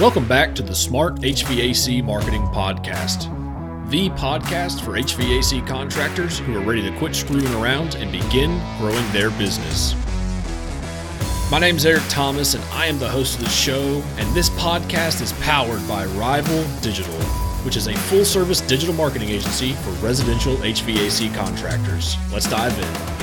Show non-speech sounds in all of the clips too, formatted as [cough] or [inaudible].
Welcome back to the Smart HVAC Marketing Podcast, the podcast for HVAC contractors who are ready to quit screwing around and begin growing their business. My name is Eric Thomas, and I am the host of the show. And this podcast is powered by Rival Digital, which is a full service digital marketing agency for residential HVAC contractors. Let's dive in.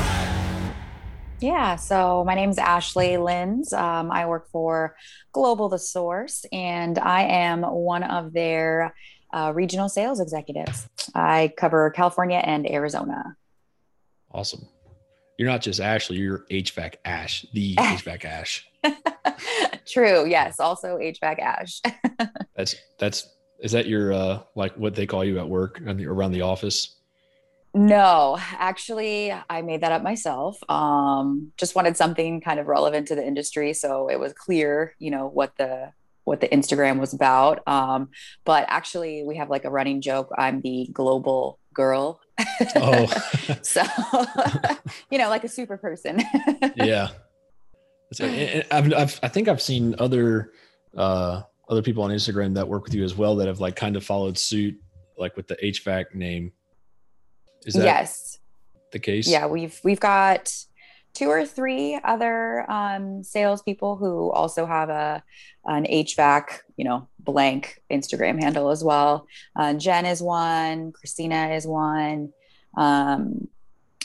Yeah, so my name is Ashley Linz. Um, I work for Global The Source, and I am one of their uh, regional sales executives. I cover California and Arizona. Awesome. You're not just Ashley, you're HVAC Ash, the [laughs] HVAC Ash. [laughs] True. Yes. Also HVAC Ash. [laughs] that's, that's, is that your, uh, like what they call you at work and around the office? No, actually, I made that up myself. Um, just wanted something kind of relevant to the industry, so it was clear, you know, what the what the Instagram was about. Um, but actually, we have like a running joke. I'm the global girl. Oh, [laughs] so [laughs] you know, like a super person. [laughs] yeah, so, I've, I've, I think I've seen other uh, other people on Instagram that work with you as well that have like kind of followed suit, like with the HVAC name. Is that yes. the case? Yeah, we've we've got two or three other um, salespeople who also have a an HVAC, you know, blank Instagram handle as well. Uh, Jen is one. Christina is one. Um,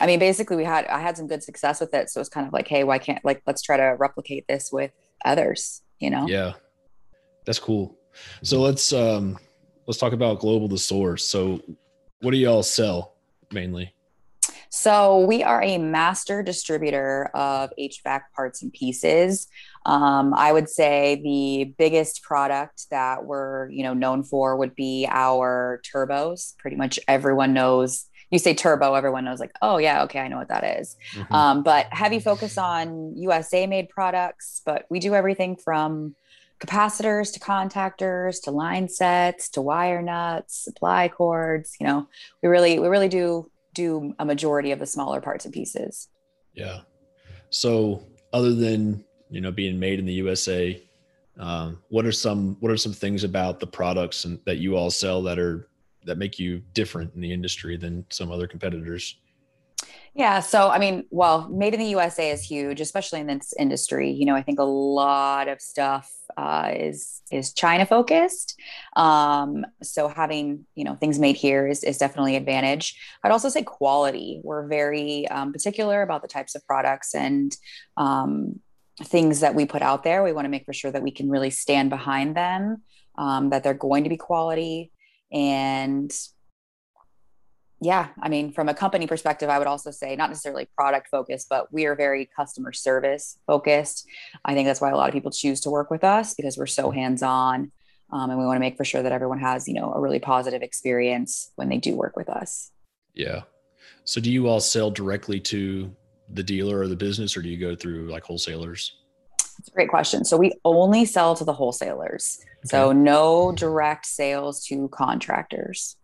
I mean, basically, we had I had some good success with it, so it's kind of like, hey, why can't like let's try to replicate this with others, you know? Yeah, that's cool. So let's um let's talk about global the source. So, what do y'all sell? Mainly? So we are a master distributor of HVAC parts and pieces. Um, I would say the biggest product that we're you know known for would be our turbos. Pretty much everyone knows. You say turbo, everyone knows like, oh yeah, okay, I know what that is. Mm-hmm. Um, but heavy focus on USA made products, but we do everything from capacitors to contactors to line sets to wire nuts supply cords you know we really we really do do a majority of the smaller parts and pieces yeah so other than you know being made in the usa um, what are some what are some things about the products and, that you all sell that are that make you different in the industry than some other competitors yeah. So, I mean, well, made in the USA is huge, especially in this industry. You know, I think a lot of stuff uh, is is China focused. Um, so having you know things made here is is definitely advantage. I'd also say quality. We're very um, particular about the types of products and um, things that we put out there. We want to make for sure that we can really stand behind them, um, that they're going to be quality, and yeah, I mean, from a company perspective, I would also say not necessarily product focused, but we are very customer service focused. I think that's why a lot of people choose to work with us because we're so hands on, um, and we want to make for sure that everyone has you know a really positive experience when they do work with us. Yeah. So, do you all sell directly to the dealer or the business, or do you go through like wholesalers? That's a great question. So, we only sell to the wholesalers. Okay. So, no direct sales to contractors.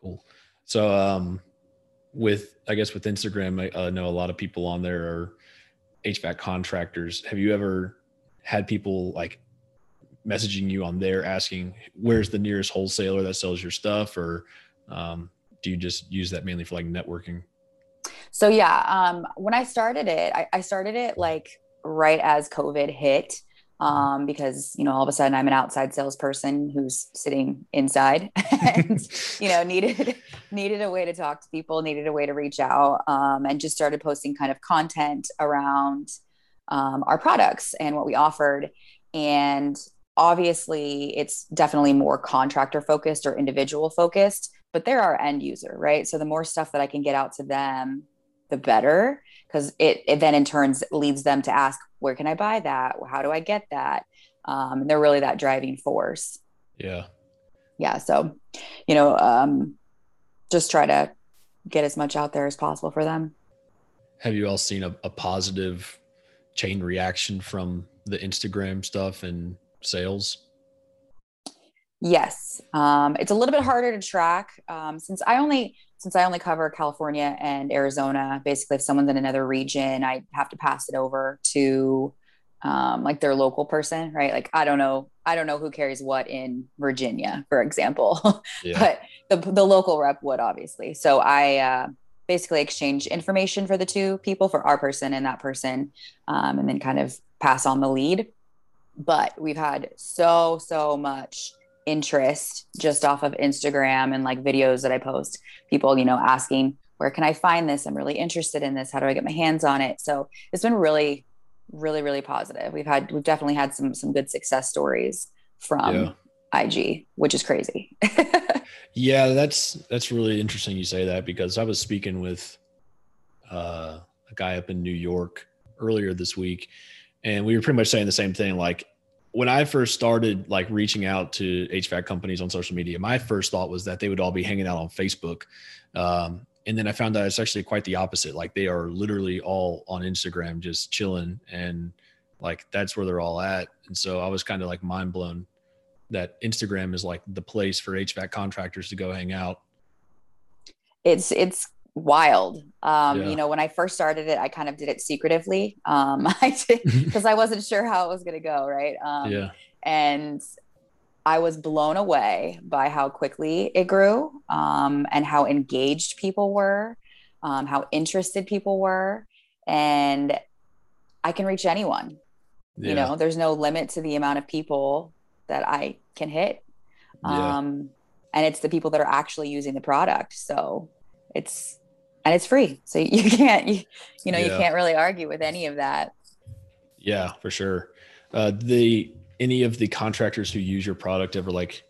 Cool. So, um, with I guess with Instagram, I know a lot of people on there are HVAC contractors. Have you ever had people like messaging you on there asking where's the nearest wholesaler that sells your stuff, or um, do you just use that mainly for like networking? So yeah, um, when I started it, I, I started it like right as COVID hit um, because you know all of a sudden I'm an outside salesperson who's sitting inside [laughs] and [laughs] you know needed needed a way to talk to people, needed a way to reach out, um, and just started posting kind of content around um, our products and what we offered. And obviously, it's definitely more contractor focused or individual focused, but they're our end user, right? So the more stuff that I can get out to them, the better because it, it then in turns leads them to ask where can i buy that? How do i get that? Um, and they're really that driving force. Yeah. Yeah so you know um, just try to get as much out there as possible for them. Have you all seen a, a positive chain reaction from the instagram stuff and sales Yes, um, it's a little bit harder to track um, since I only since I only cover California and Arizona. Basically, if someone's in another region, I have to pass it over to um, like their local person, right? Like I don't know, I don't know who carries what in Virginia, for example, [laughs] yeah. but the the local rep would obviously. So I uh, basically exchange information for the two people, for our person and that person, um, and then kind of pass on the lead. But we've had so so much interest just off of Instagram and like videos that I post. People, you know, asking where can I find this? I'm really interested in this. How do I get my hands on it? So it's been really really really positive we've had we've definitely had some some good success stories from yeah. ig which is crazy [laughs] yeah that's that's really interesting you say that because i was speaking with uh, a guy up in new york earlier this week and we were pretty much saying the same thing like when i first started like reaching out to hvac companies on social media my first thought was that they would all be hanging out on facebook um, and then I found out it's actually quite the opposite. Like they are literally all on Instagram, just chilling, and like that's where they're all at. And so I was kind of like mind blown that Instagram is like the place for HVAC contractors to go hang out. It's it's wild. Um, yeah. You know, when I first started it, I kind of did it secretively. Um, [laughs] I did [laughs] because I wasn't sure how it was going to go. Right. Um, yeah. And I was blown away by how quickly it grew um, and how engaged people were, um, how interested people were. And I can reach anyone. Yeah. You know, there's no limit to the amount of people that I can hit. Yeah. Um, and it's the people that are actually using the product. So it's, and it's free. So [laughs] you can't, you, you know, yeah. you can't really argue with any of that. Yeah, for sure. Uh, the, any of the contractors who use your product ever like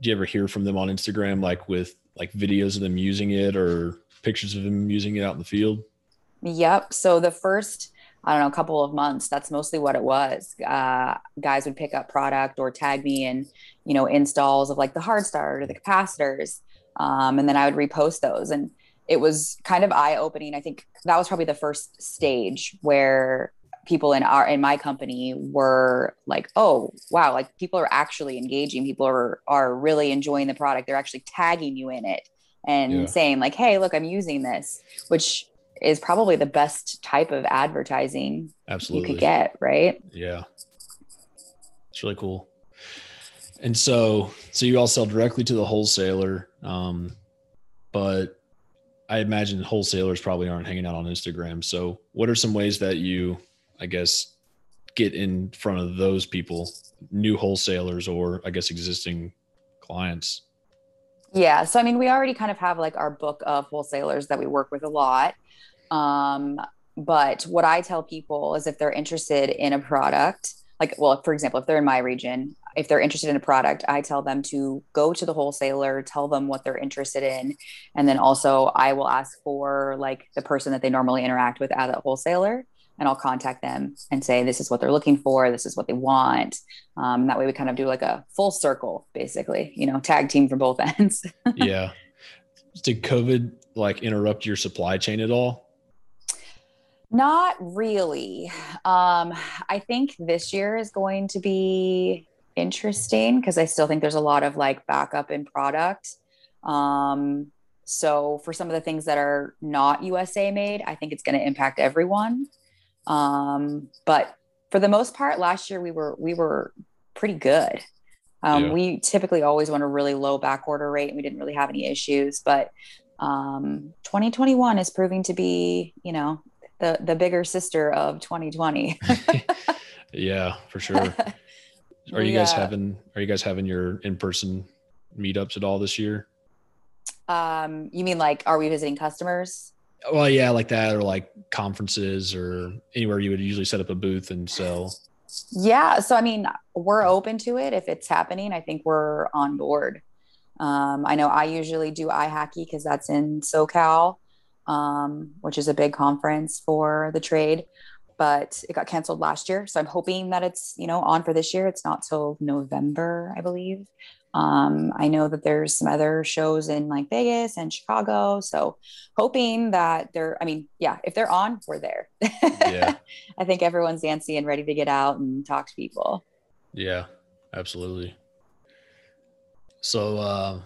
do you ever hear from them on Instagram like with like videos of them using it or pictures of them using it out in the field? Yep. So the first I don't know, a couple of months. That's mostly what it was. Uh, guys would pick up product or tag me in, you know, installs of like the hard start or the capacitors. Um, and then I would repost those. And it was kind of eye opening. I think that was probably the first stage where people in our in my company were like oh wow like people are actually engaging. People are are really enjoying the product. They're actually tagging you in it and yeah. saying like hey look i'm using this which is probably the best type of advertising absolutely you could get right? Yeah. It's really cool. And so so you all sell directly to the wholesaler um but I imagine wholesalers probably aren't hanging out on Instagram. So, what are some ways that you I guess, get in front of those people, new wholesalers or I guess existing clients? Yeah. So, I mean, we already kind of have like our book of wholesalers that we work with a lot. Um, but what I tell people is if they're interested in a product, like, well, for example, if they're in my region, if they're interested in a product, I tell them to go to the wholesaler, tell them what they're interested in. And then also, I will ask for like the person that they normally interact with at a wholesaler and I'll contact them and say, this is what they're looking for. This is what they want. Um, that way we kind of do like a full circle, basically, you know, tag team from both [laughs] ends. yeah. Did COVID like interrupt your supply chain at all? Not really. Um, I think this year is going to be interesting because I still think there's a lot of like backup in product. Um, so for some of the things that are not USA made, I think it's going to impact everyone. Um, but for the most part, last year we were we were pretty good. Um, yeah. We typically always want a really low back order rate, and we didn't really have any issues. But um, 2021 is proving to be, you know, the the bigger sister of 2020. [laughs] yeah, for sure. [laughs] Are you yeah. guys having Are you guys having your in person meetups at all this year? Um, you mean like, are we visiting customers? Well, yeah, like that, or like conferences, or anywhere you would usually set up a booth and sell. Yeah, so I mean, we're open to it if it's happening. I think we're on board. Um, I know I usually do IHACI because that's in SoCal, um, which is a big conference for the trade, but it got canceled last year. So I'm hoping that it's you know on for this year. It's not till November, I believe. Um, I know that there's some other shows in like Vegas and Chicago. So hoping that they're, I mean, yeah, if they're on, we're there. Yeah. [laughs] I think everyone's antsy and ready to get out and talk to people. Yeah, absolutely. So, uh,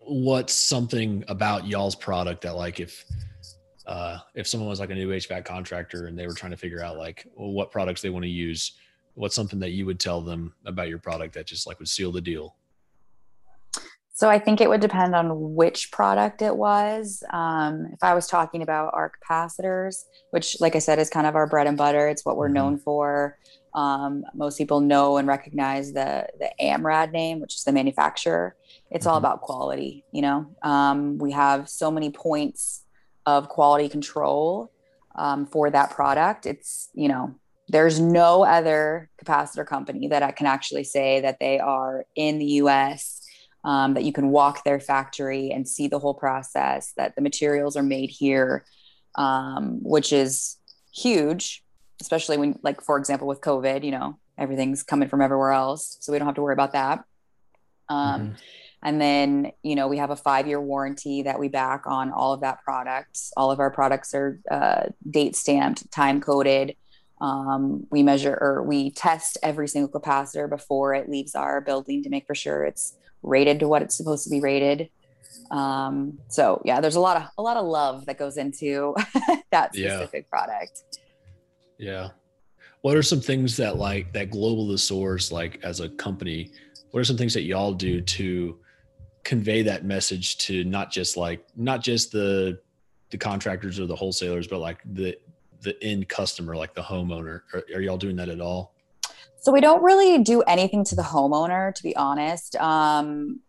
what's something about y'all's product that like if uh, if someone was like a new HVAC contractor and they were trying to figure out like well, what products they want to use, what's something that you would tell them about your product that just like would seal the deal? So I think it would depend on which product it was. Um, if I was talking about our capacitors, which, like I said, is kind of our bread and butter, it's what we're mm-hmm. known for. Um, most people know and recognize the the AMRAD name, which is the manufacturer. It's mm-hmm. all about quality. You know, um, we have so many points of quality control um, for that product. It's you know, there's no other capacitor company that I can actually say that they are in the U.S um, that you can walk their factory and see the whole process, that the materials are made here, um, which is huge, especially when, like, for example, with COVID, you know, everything's coming from everywhere else. So we don't have to worry about that. Um, mm-hmm. And then, you know, we have a five year warranty that we back on all of that product. All of our products are uh, date stamped, time coded. Um, we measure or we test every single capacitor before it leaves our building to make for sure it's rated to what it's supposed to be rated. Um, so yeah, there's a lot of a lot of love that goes into [laughs] that specific yeah. product. Yeah. What are some things that like that global the source like as a company? What are some things that y'all do to convey that message to not just like not just the the contractors or the wholesalers, but like the the end customer, like the homeowner? Are, are y'all doing that at all? So we don't really do anything to the homeowner, to be honest. Um,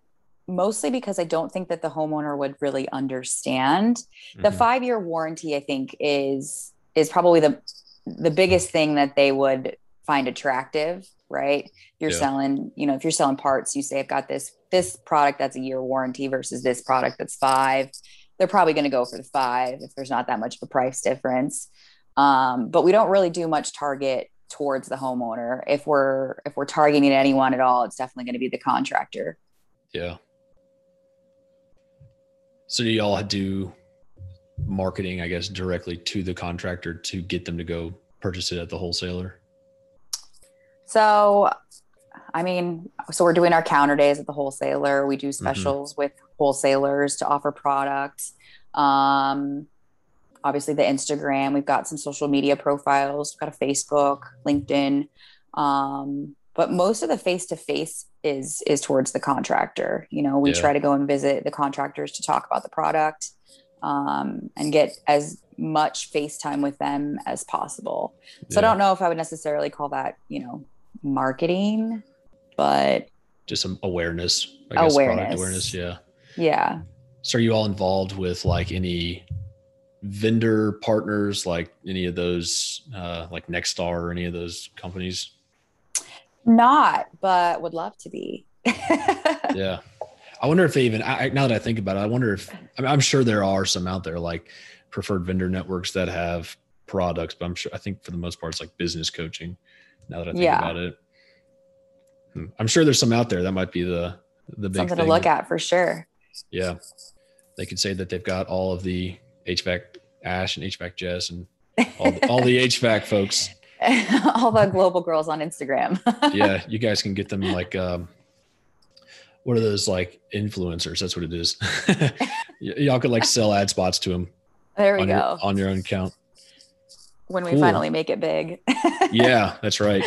mostly because I don't think that the homeowner would really understand. Mm-hmm. The five year warranty, I think, is is probably the the biggest thing that they would find attractive, right? You're yeah. selling, you know, if you're selling parts, you say I've got this this product that's a year warranty versus this product that's five. They're probably going to go for the five if there's not that much of a price difference. Um, but we don't really do much target towards the homeowner. If we're if we're targeting anyone at all, it's definitely going to be the contractor. Yeah. So do y'all do marketing, I guess, directly to the contractor to get them to go purchase it at the wholesaler? So I mean, so we're doing our counter days at the wholesaler. We do mm-hmm. specials mm-hmm. with wholesalers to offer products. Um, obviously the Instagram. We've got some social media profiles. We've got a Facebook, LinkedIn. Um, but most of the face to face is is towards the contractor. You know, we yeah. try to go and visit the contractors to talk about the product um, and get as much FaceTime with them as possible. So yeah. I don't know if I would necessarily call that, you know, marketing, but just some awareness. I guess awareness. product awareness. Yeah. Yeah. So are you all involved with like any vendor partners like any of those uh, like Nexstar or any of those companies? Not, but would love to be. [laughs] yeah. I wonder if they even I, now that I think about it, I wonder if I mean, I'm sure there are some out there like preferred vendor networks that have products, but I'm sure I think for the most part it's like business coaching. Now that I think yeah. about it, hmm. I'm sure there's some out there that might be the the big something thing. to look at for sure. Yeah, they could say that they've got all of the HVAC Ash and HVAC Jess and all the, [laughs] all the HVAC folks. [laughs] all the global girls on Instagram. [laughs] yeah, you guys can get them like um, what are those like influencers? That's what it is. y- y'all could like sell ad spots to them. There we on go. Your, on your own account. When we cool. finally make it big. [laughs] yeah, that's right.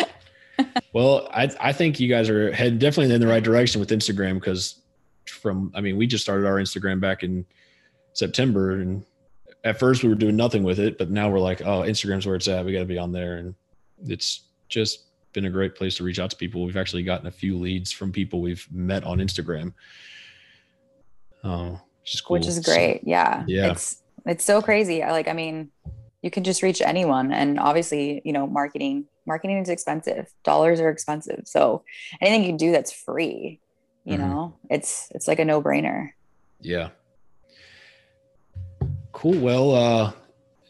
Well, I I think you guys are heading definitely in the right direction with Instagram because from I mean we just started our Instagram back in September and at first we were doing nothing with it, but now we're like, oh, Instagram's where it's at. We got to be on there, and it's just been a great place to reach out to people. We've actually gotten a few leads from people we've met on Instagram. Oh, which is cool. Which is great. Yeah. Yeah. It's it's so crazy. I like. I mean, you can just reach anyone, and obviously, you know, marketing marketing is expensive. Dollars are expensive. So anything you can do that's free, you mm-hmm. know, it's it's like a no brainer. Yeah. Cool. Well, uh,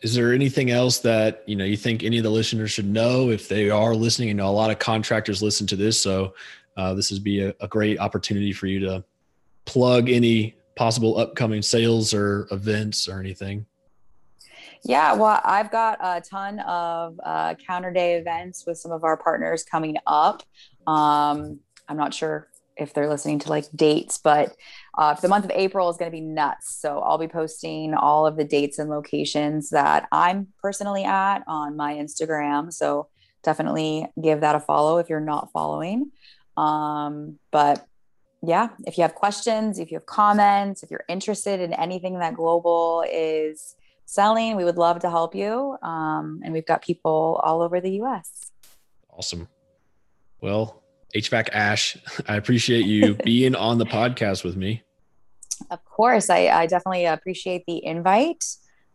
is there anything else that you know you think any of the listeners should know if they are listening? You know, a lot of contractors listen to this, so uh, this would be a, a great opportunity for you to plug any possible upcoming sales or events or anything. Yeah, well, I've got a ton of uh, counter day events with some of our partners coming up. Um, I'm not sure if they're listening to like dates, but uh, the month of April is going to be nuts. So I'll be posting all of the dates and locations that I'm personally at on my Instagram. So definitely give that a follow if you're not following. Um, but yeah, if you have questions, if you have comments, if you're interested in anything that Global is selling, we would love to help you. Um, and we've got people all over the US. Awesome. Well, HVAC Ash, I appreciate you [laughs] being on the podcast with me. Of course, I, I definitely appreciate the invite.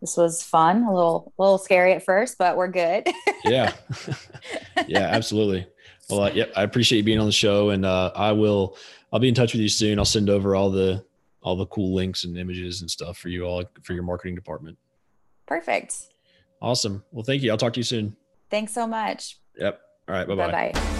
This was fun, a little, a little scary at first, but we're good. yeah, [laughs] yeah, absolutely. Well, uh, yep, I appreciate you being on the show, and uh, I will. I'll be in touch with you soon. I'll send over all the all the cool links and images and stuff for you all for your marketing department. Perfect. Awesome. Well, thank you. I'll talk to you soon. Thanks so much. Yep. All right. Bye bye. Bye bye.